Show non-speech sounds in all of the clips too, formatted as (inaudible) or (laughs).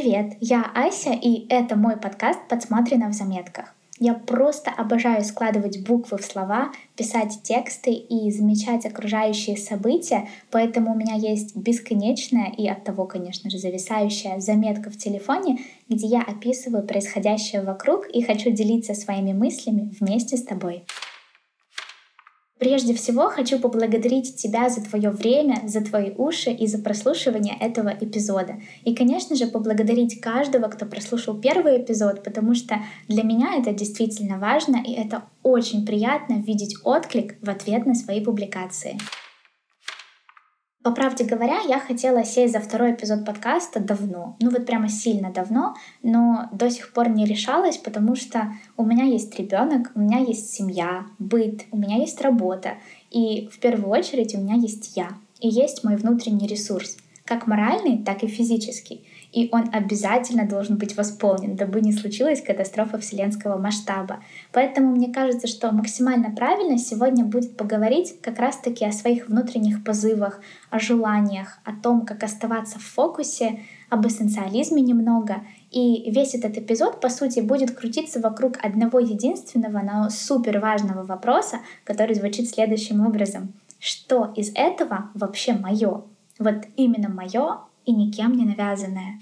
Привет, я Ася, и это мой подкаст «Подсмотрено в заметках». Я просто обожаю складывать буквы в слова, писать тексты и замечать окружающие события, поэтому у меня есть бесконечная и от того, конечно же, зависающая заметка в телефоне, где я описываю происходящее вокруг и хочу делиться своими мыслями вместе с тобой. Прежде всего хочу поблагодарить тебя за твое время, за твои уши и за прослушивание этого эпизода. И, конечно же, поблагодарить каждого, кто прослушал первый эпизод, потому что для меня это действительно важно, и это очень приятно видеть отклик в ответ на свои публикации. По правде говоря, я хотела сесть за второй эпизод подкаста давно. Ну вот прямо сильно давно, но до сих пор не решалась, потому что у меня есть ребенок, у меня есть семья, быт, у меня есть работа. И в первую очередь у меня есть я. И есть мой внутренний ресурс, как моральный, так и физический и он обязательно должен быть восполнен, дабы не случилась катастрофа вселенского масштаба. Поэтому мне кажется, что максимально правильно сегодня будет поговорить как раз-таки о своих внутренних позывах, о желаниях, о том, как оставаться в фокусе, об эссенциализме немного. И весь этот эпизод, по сути, будет крутиться вокруг одного единственного, но супер важного вопроса, который звучит следующим образом. Что из этого вообще мое? Вот именно мое и никем не навязанное.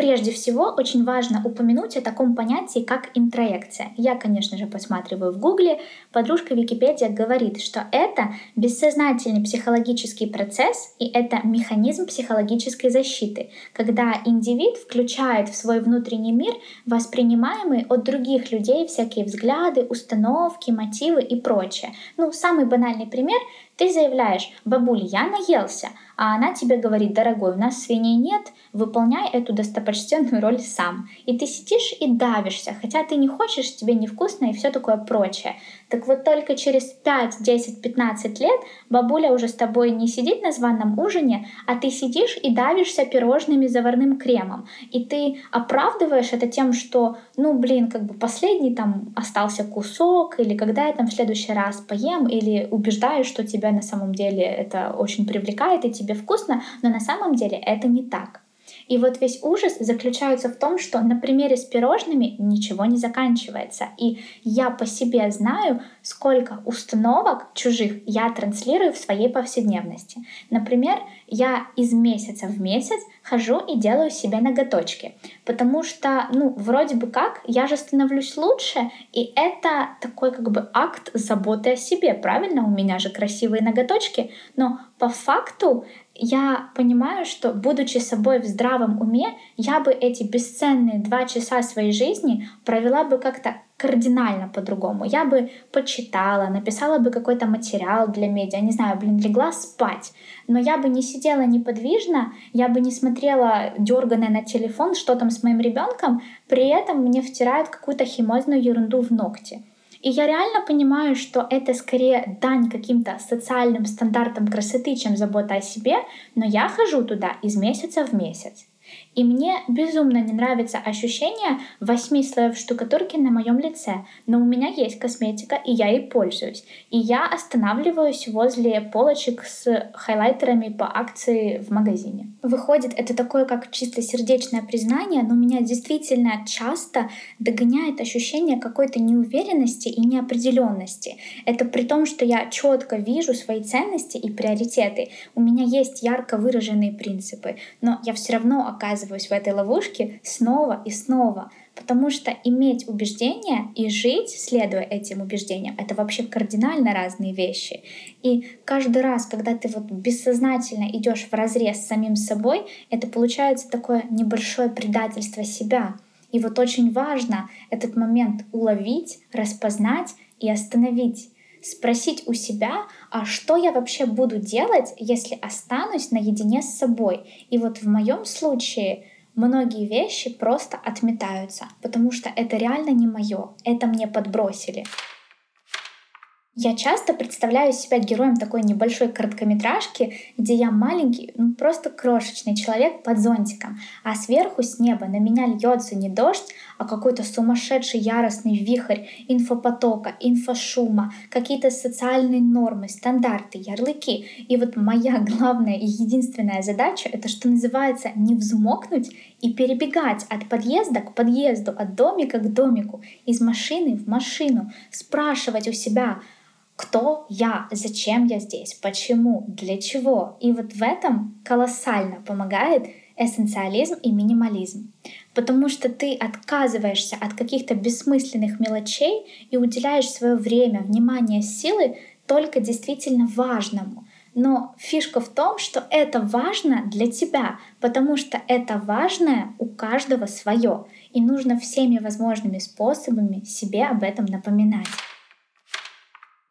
Прежде всего, очень важно упомянуть о таком понятии, как интроекция. Я, конечно же, посматриваю в Гугле. Подружка Википедия говорит, что это бессознательный психологический процесс и это механизм психологической защиты, когда индивид включает в свой внутренний мир воспринимаемые от других людей всякие взгляды, установки, мотивы и прочее. Ну, самый банальный пример ты заявляешь, бабуля, я наелся, а она тебе говорит, дорогой, у нас свиней нет, выполняй эту достопочтенную роль сам. И ты сидишь и давишься, хотя ты не хочешь, тебе невкусно и все такое прочее. Так вот только через 5, 10, 15 лет бабуля уже с тобой не сидит на званом ужине, а ты сидишь и давишься пирожными заварным кремом. И ты оправдываешь это тем, что, ну блин, как бы последний там остался кусок, или когда я там в следующий раз поем, или убеждаешь, что тебя на самом деле это очень привлекает и тебе вкусно, но на самом деле это не так. И вот весь ужас заключается в том, что на примере с пирожными ничего не заканчивается. И я по себе знаю, сколько установок чужих я транслирую в своей повседневности. Например, я из месяца в месяц хожу и делаю себе ноготочки, потому что, ну, вроде бы как, я же становлюсь лучше, и это такой как бы акт заботы о себе, правильно? У меня же красивые ноготочки, но по факту я понимаю, что, будучи собой в здравом уме, я бы эти бесценные два часа своей жизни провела бы как-то кардинально по-другому. Я бы почитала, написала бы какой-то материал для медиа, не знаю, блин, легла спать. Но я бы не сидела неподвижно, я бы не смотрела дерганая на телефон, что там с моим ребенком, при этом мне втирают какую-то химозную ерунду в ногти. И я реально понимаю, что это скорее дань каким-то социальным стандартам красоты, чем забота о себе, но я хожу туда из месяца в месяц. И мне безумно не нравится ощущение восьми слоев штукатурки на моем лице, но у меня есть косметика, и я ей пользуюсь. И я останавливаюсь возле полочек с хайлайтерами по акции в магазине. Выходит, это такое как чисто сердечное признание, но меня действительно часто догоняет ощущение какой-то неуверенности и неопределенности. Это при том, что я четко вижу свои ценности и приоритеты. У меня есть ярко выраженные принципы, но я все равно оказываюсь в этой ловушке снова и снова, потому что иметь убеждения и жить, следуя этим убеждениям, это вообще кардинально разные вещи. И каждый раз, когда ты вот бессознательно идешь в разрез с самим собой, это получается такое небольшое предательство себя. И вот очень важно этот момент уловить, распознать и остановить спросить у себя, а что я вообще буду делать, если останусь наедине с собой. И вот в моем случае многие вещи просто отметаются, потому что это реально не мое, это мне подбросили. Я часто представляю себя героем такой небольшой короткометражки, где я маленький, ну просто крошечный человек под зонтиком, а сверху с неба на меня льется не дождь, а какой-то сумасшедший яростный вихрь инфопотока, инфошума, какие-то социальные нормы, стандарты, ярлыки. И вот моя (laughs) главная и единственная задача — это, что называется, не взмокнуть и перебегать от подъезда к подъезду, от домика к домику, из машины в машину, спрашивать у себя, кто я, зачем я здесь, почему, для чего. И вот в этом колоссально помогает эссенциализм и минимализм. Потому что ты отказываешься от каких-то бессмысленных мелочей и уделяешь свое время, внимание, силы только действительно важному. Но фишка в том, что это важно для тебя, потому что это важное у каждого свое, и нужно всеми возможными способами себе об этом напоминать.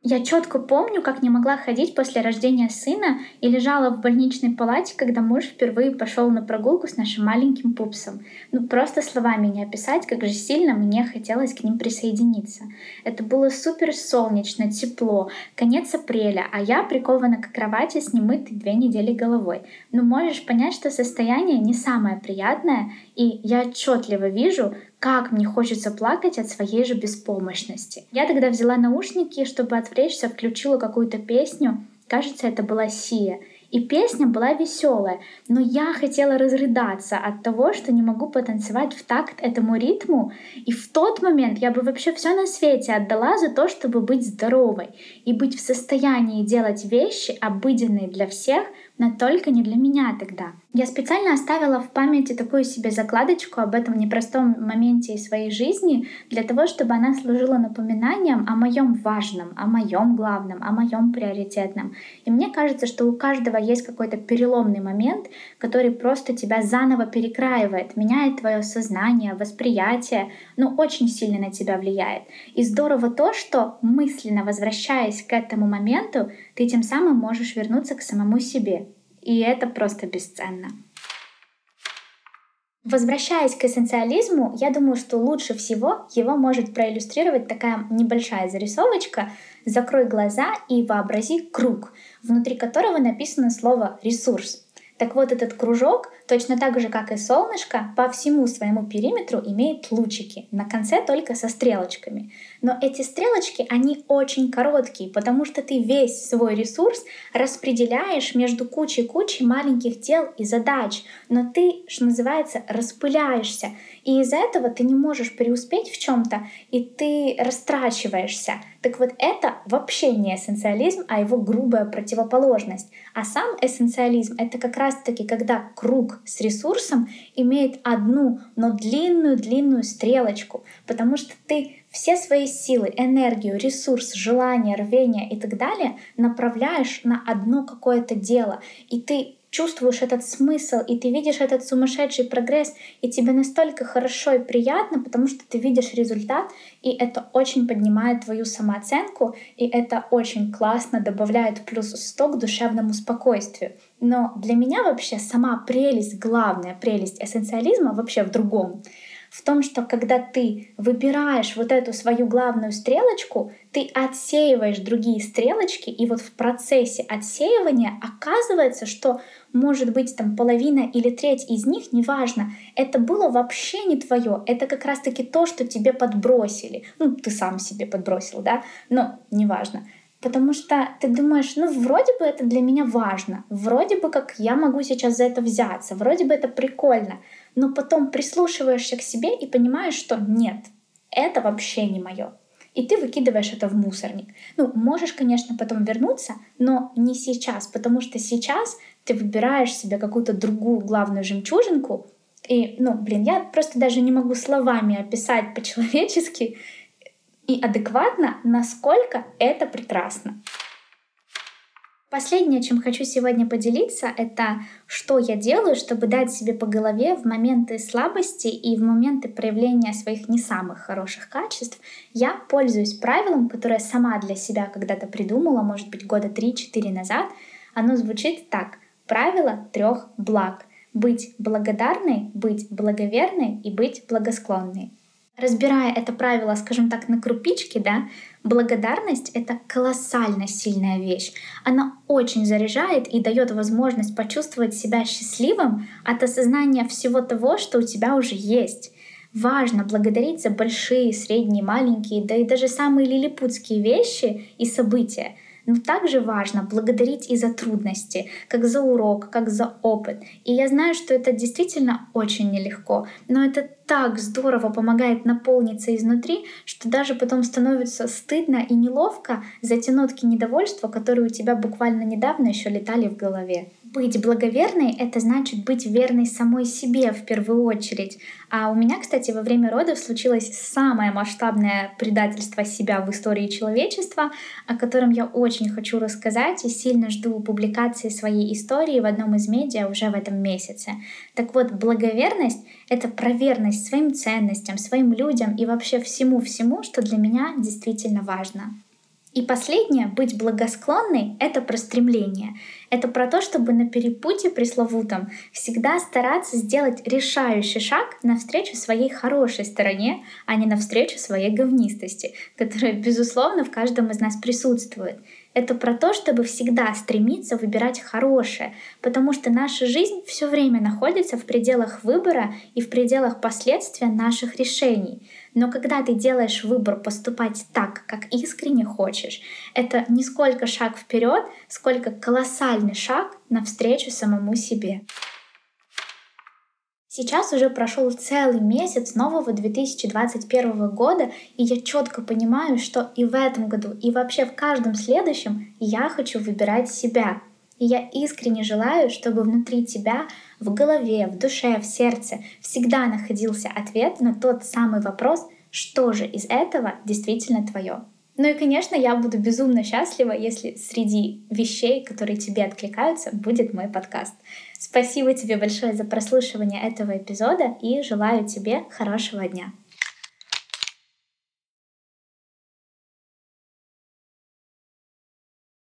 Я четко помню, как не могла ходить после рождения сына и лежала в больничной палате, когда муж впервые пошел на прогулку с нашим маленьким пупсом. Ну, просто словами не описать, как же сильно мне хотелось к ним присоединиться. Это было супер солнечно, тепло, конец апреля, а я прикована к кровати с немытой две недели головой. Ну, можешь понять, что состояние не самое приятное, и я отчетливо вижу, как мне хочется плакать от своей же беспомощности. Я тогда взяла наушники, чтобы отвлечься, включила какую-то песню. Кажется, это была Сия. И песня была веселая, но я хотела разрыдаться от того, что не могу потанцевать в такт этому ритму. И в тот момент я бы вообще все на свете отдала за то, чтобы быть здоровой и быть в состоянии делать вещи, обыденные для всех, но только не для меня тогда. Я специально оставила в памяти такую себе закладочку об этом непростом моменте своей жизни, для того, чтобы она служила напоминанием о моем важном, о моем главном, о моем приоритетном. И мне кажется, что у каждого есть какой-то переломный момент, который просто тебя заново перекраивает, меняет твое сознание, восприятие, но очень сильно на тебя влияет. И здорово то, что мысленно возвращаясь к этому моменту, ты тем самым можешь вернуться к самому себе. И это просто бесценно. Возвращаясь к эссенциализму, я думаю, что лучше всего его может проиллюстрировать такая небольшая зарисовочка. Закрой глаза и вообрази круг, внутри которого написано слово «ресурс». Так вот, этот кружок, точно так же, как и солнышко, по всему своему периметру имеет лучики, на конце только со стрелочками. Но эти стрелочки, они очень короткие, потому что ты весь свой ресурс распределяешь между кучей-кучей маленьких дел и задач, но ты, что называется, распыляешься. И из-за этого ты не можешь преуспеть в чем-то, и ты растрачиваешься. Так вот, это вообще не эссенциализм, а его грубая противоположность. А сам эссенциализм — это как раз-таки, когда круг с ресурсом имеет одну, но длинную-длинную стрелочку, потому что ты все свои силы, энергию, ресурс, желание, рвение и так далее направляешь на одно какое-то дело. И ты чувствуешь этот смысл, и ты видишь этот сумасшедший прогресс, и тебе настолько хорошо и приятно, потому что ты видишь результат, и это очень поднимает твою самооценку, и это очень классно добавляет плюс 100 к душевному спокойствию. Но для меня вообще сама прелесть, главная прелесть эссенциализма вообще в другом — в том, что когда ты выбираешь вот эту свою главную стрелочку, ты отсеиваешь другие стрелочки, и вот в процессе отсеивания оказывается, что может быть там половина или треть из них, неважно, это было вообще не твое, это как раз-таки то, что тебе подбросили. Ну, ты сам себе подбросил, да, но неважно. Потому что ты думаешь, ну вроде бы это для меня важно, вроде бы как я могу сейчас за это взяться, вроде бы это прикольно, но потом прислушиваешься к себе и понимаешь, что нет, это вообще не мое. И ты выкидываешь это в мусорник. Ну, можешь, конечно, потом вернуться, но не сейчас, потому что сейчас ты выбираешь себе какую-то другую главную жемчужинку, и, ну, блин, я просто даже не могу словами описать по-человечески, и адекватно, насколько это прекрасно. Последнее, чем хочу сегодня поделиться, это что я делаю, чтобы дать себе по голове в моменты слабости и в моменты проявления своих не самых хороших качеств. Я пользуюсь правилом, которое сама для себя когда-то придумала, может быть, года 3-4 назад. Оно звучит так. Правило трех благ. Быть благодарной, быть благоверной и быть благосклонной. Разбирая это правило, скажем так, на крупички, да, благодарность — это колоссально сильная вещь. Она очень заряжает и дает возможность почувствовать себя счастливым от осознания всего того, что у тебя уже есть. Важно благодарить за большие, средние, маленькие, да и даже самые лилипутские вещи и события — но также важно благодарить и за трудности, как за урок, как за опыт. И я знаю, что это действительно очень нелегко, но это так здорово помогает наполниться изнутри, что даже потом становится стыдно и неловко за те нотки недовольства, которые у тебя буквально недавно еще летали в голове. Быть благоверной — это значит быть верной самой себе в первую очередь. А у меня, кстати, во время родов случилось самое масштабное предательство себя в истории человечества, о котором я очень хочу рассказать и сильно жду публикации своей истории в одном из медиа уже в этом месяце. Так вот, благоверность — это про верность своим ценностям, своим людям и вообще всему-всему, что для меня действительно важно. И последнее, быть благосклонной, это про стремление. Это про то, чтобы на перепутье пресловутом всегда стараться сделать решающий шаг навстречу своей хорошей стороне, а не навстречу своей говнистости, которая, безусловно, в каждом из нас присутствует. Это про то, чтобы всегда стремиться выбирать хорошее, потому что наша жизнь все время находится в пределах выбора и в пределах последствия наших решений. Но когда ты делаешь выбор поступать так, как искренне хочешь, это не сколько шаг вперед, сколько колоссальный шаг навстречу самому себе. Сейчас уже прошел целый месяц нового 2021 года, и я четко понимаю, что и в этом году, и вообще в каждом следующем я хочу выбирать себя. И я искренне желаю, чтобы внутри тебя, в голове, в душе, в сердце всегда находился ответ на тот самый вопрос, что же из этого действительно твое. Ну и, конечно, я буду безумно счастлива, если среди вещей, которые тебе откликаются, будет мой подкаст. Спасибо тебе большое за прослушивание этого эпизода и желаю тебе хорошего дня.